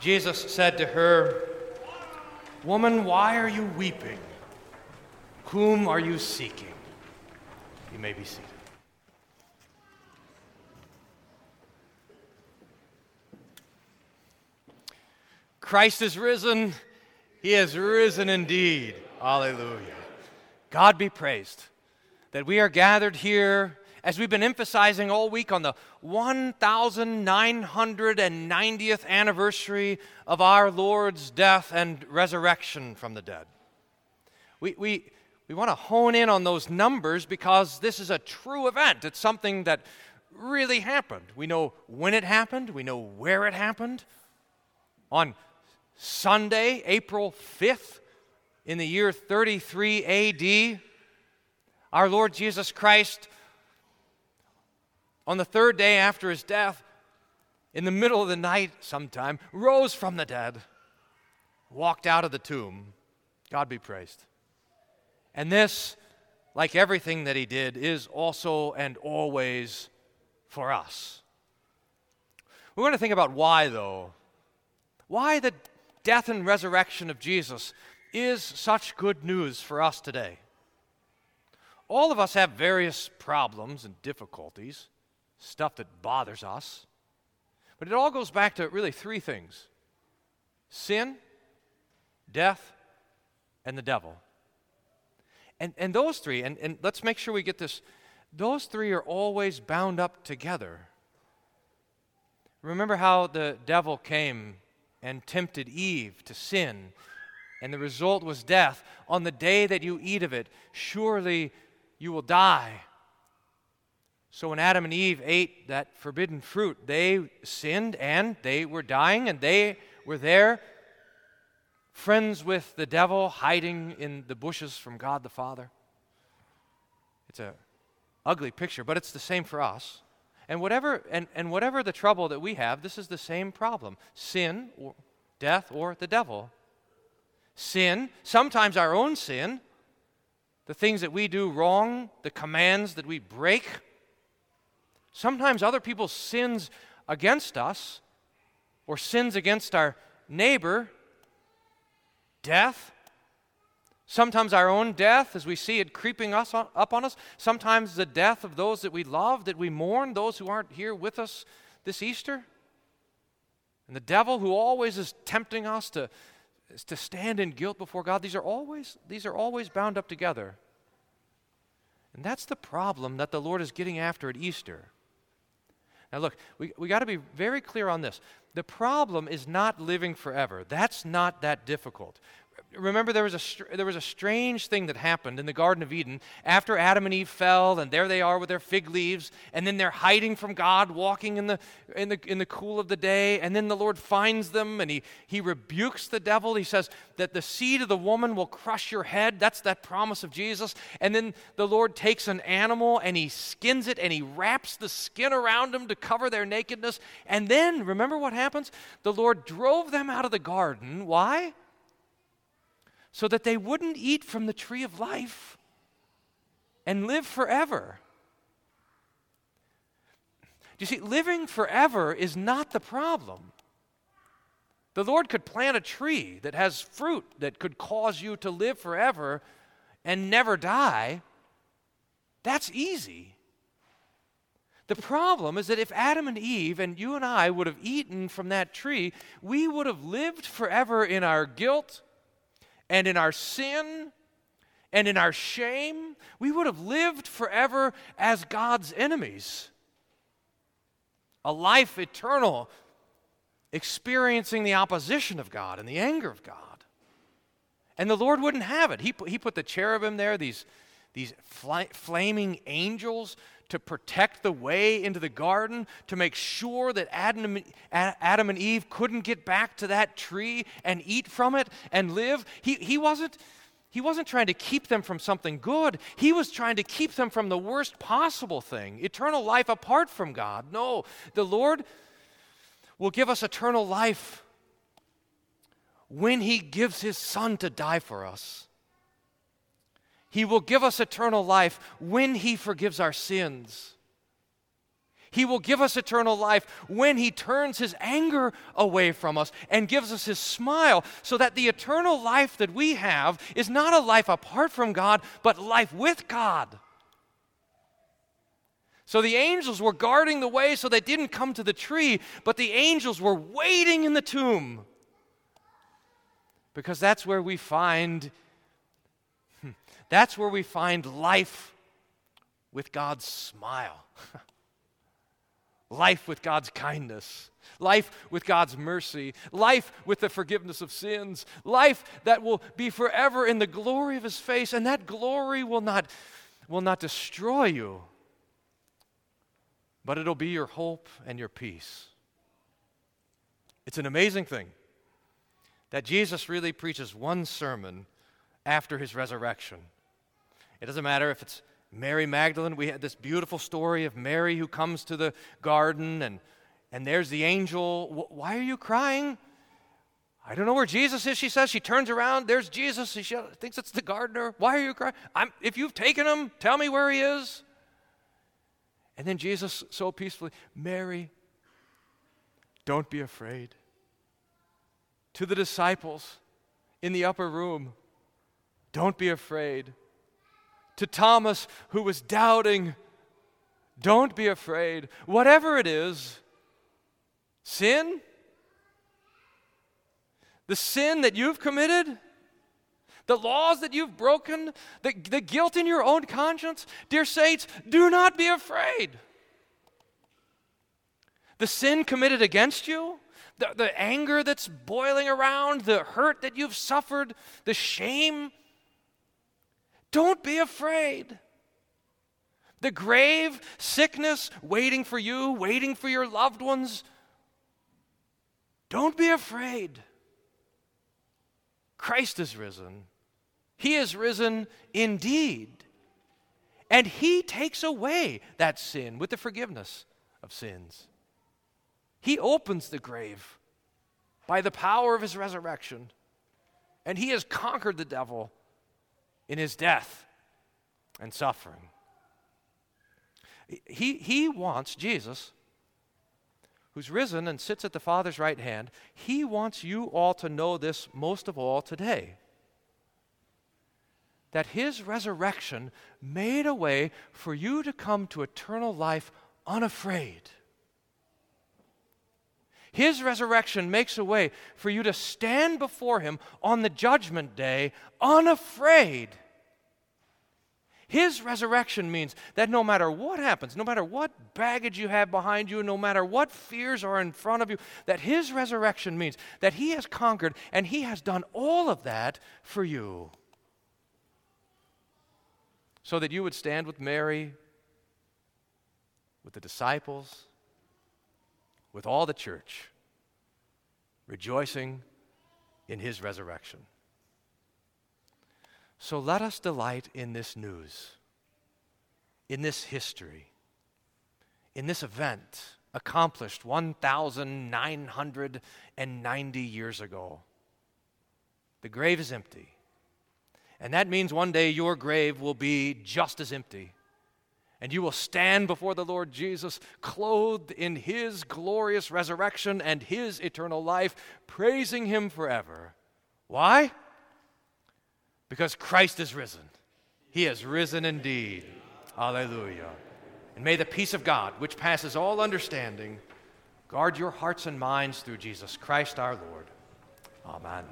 Jesus said to her, Woman, why are you weeping? Whom are you seeking? You may be seated. Christ is risen. He has risen indeed. Hallelujah. God be praised that we are gathered here as we've been emphasizing all week on the 1990th anniversary of our Lord's death and resurrection from the dead. We, we, we want to hone in on those numbers because this is a true event. It's something that really happened. We know when it happened, we know where it happened. On Sunday, April 5th, in the year 33 AD, our Lord Jesus Christ, on the third day after his death, in the middle of the night sometime, rose from the dead, walked out of the tomb. God be praised. And this, like everything that he did, is also and always for us. We're going to think about why, though. Why the death and resurrection of Jesus is such good news for us today. All of us have various problems and difficulties, stuff that bothers us. But it all goes back to really three things sin, death, and the devil. And, and those three, and, and let's make sure we get this, those three are always bound up together. Remember how the devil came and tempted Eve to sin, and the result was death. On the day that you eat of it, surely you will die. So when Adam and Eve ate that forbidden fruit, they sinned and they were dying, and they were there, friends with the devil, hiding in the bushes from God the Father. It's a ugly picture, but it's the same for us. And whatever, and, and whatever the trouble that we have, this is the same problem sin, or death, or the devil. Sin, sometimes our own sin, the things that we do wrong, the commands that we break. Sometimes other people's sins against us, or sins against our neighbor, death. Sometimes our own death as we see it creeping us on, up on us. Sometimes the death of those that we love, that we mourn, those who aren't here with us this Easter. And the devil who always is tempting us to, to stand in guilt before God, these are always, these are always bound up together. And that's the problem that the Lord is getting after at Easter. Now, look, we, we got to be very clear on this. The problem is not living forever. That's not that difficult remember there was, a, there was a strange thing that happened in the Garden of Eden after Adam and Eve fell, and there they are with their fig leaves, and then they're hiding from God, walking in the, in the, in the cool of the day, and then the Lord finds them and he, he rebukes the devil. He says that the seed of the woman will crush your head. That's that promise of Jesus. And then the Lord takes an animal and he skins it and he wraps the skin around them to cover their nakedness. And then, remember what happens? The Lord drove them out of the garden. Why? So that they wouldn't eat from the tree of life and live forever. Do you see, living forever is not the problem. The Lord could plant a tree that has fruit that could cause you to live forever and never die. That's easy. The problem is that if Adam and Eve and you and I would have eaten from that tree, we would have lived forever in our guilt and in our sin and in our shame, we would have lived forever as God's enemies. A life eternal, experiencing the opposition of God and the anger of God. And the Lord wouldn't have it. He put, he put the cherubim there, these, these fl- flaming angels to protect the way into the garden, to make sure that Adam, and Eve couldn't get back to that tree and eat from it and live. He, he, wasn't, he wasn't trying to keep them from something good, he was trying to keep them from the worst possible thing eternal life apart from God. No, the Lord will give us eternal life when he gives his son to die for us. He will give us eternal life when He forgives our sins. He will give us eternal life when He turns His anger away from us and gives us His smile, so that the eternal life that we have is not a life apart from God, but life with God. So the angels were guarding the way so they didn't come to the tree, but the angels were waiting in the tomb. Because that's where we find that's where we find life with God's smile. life with God's kindness, life with God's mercy, life with the forgiveness of sins, life that will be forever in the glory of his face and that glory will not will not destroy you but it'll be your hope and your peace. It's an amazing thing that Jesus really preaches one sermon after his resurrection. It doesn't matter if it's Mary Magdalene. We had this beautiful story of Mary who comes to the garden, and, and there's the angel. Why are you crying? I don't know where Jesus is, she says. She turns around. There's Jesus. She thinks it's the gardener. Why are you crying? I'm, if you've taken him, tell me where he is. And then Jesus so peacefully, Mary, don't be afraid. To the disciples in the upper room, don't be afraid. To Thomas, who was doubting, don't be afraid. Whatever it is, sin, the sin that you've committed, the laws that you've broken, the, the guilt in your own conscience, dear saints, do not be afraid. The sin committed against you, the, the anger that's boiling around, the hurt that you've suffered, the shame, don't be afraid. The grave, sickness waiting for you, waiting for your loved ones, don't be afraid. Christ is risen. He is risen indeed. And He takes away that sin with the forgiveness of sins. He opens the grave by the power of His resurrection. And He has conquered the devil in His death and suffering. He, he wants, Jesus, who's risen and sits at the Father's right hand, He wants you all to know this most of all today that his resurrection made a way for you to come to eternal life unafraid. His resurrection makes a way for you to stand before him on the judgment day unafraid. His resurrection means that no matter what happens, no matter what baggage you have behind you, no matter what fears are in front of you, that His resurrection means that He has conquered and He has done all of that for you so that you would stand with Mary, with the disciples, with all the church, rejoicing in his resurrection. So let us delight in this news, in this history, in this event accomplished 1,990 years ago. The grave is empty. And that means one day your grave will be just as empty. And you will stand before the Lord Jesus, clothed in his glorious resurrection and his eternal life, praising him forever. Why? Because Christ is risen. He has risen indeed. Hallelujah. And may the peace of God, which passes all understanding, guard your hearts and minds through Jesus Christ our Lord. Amen.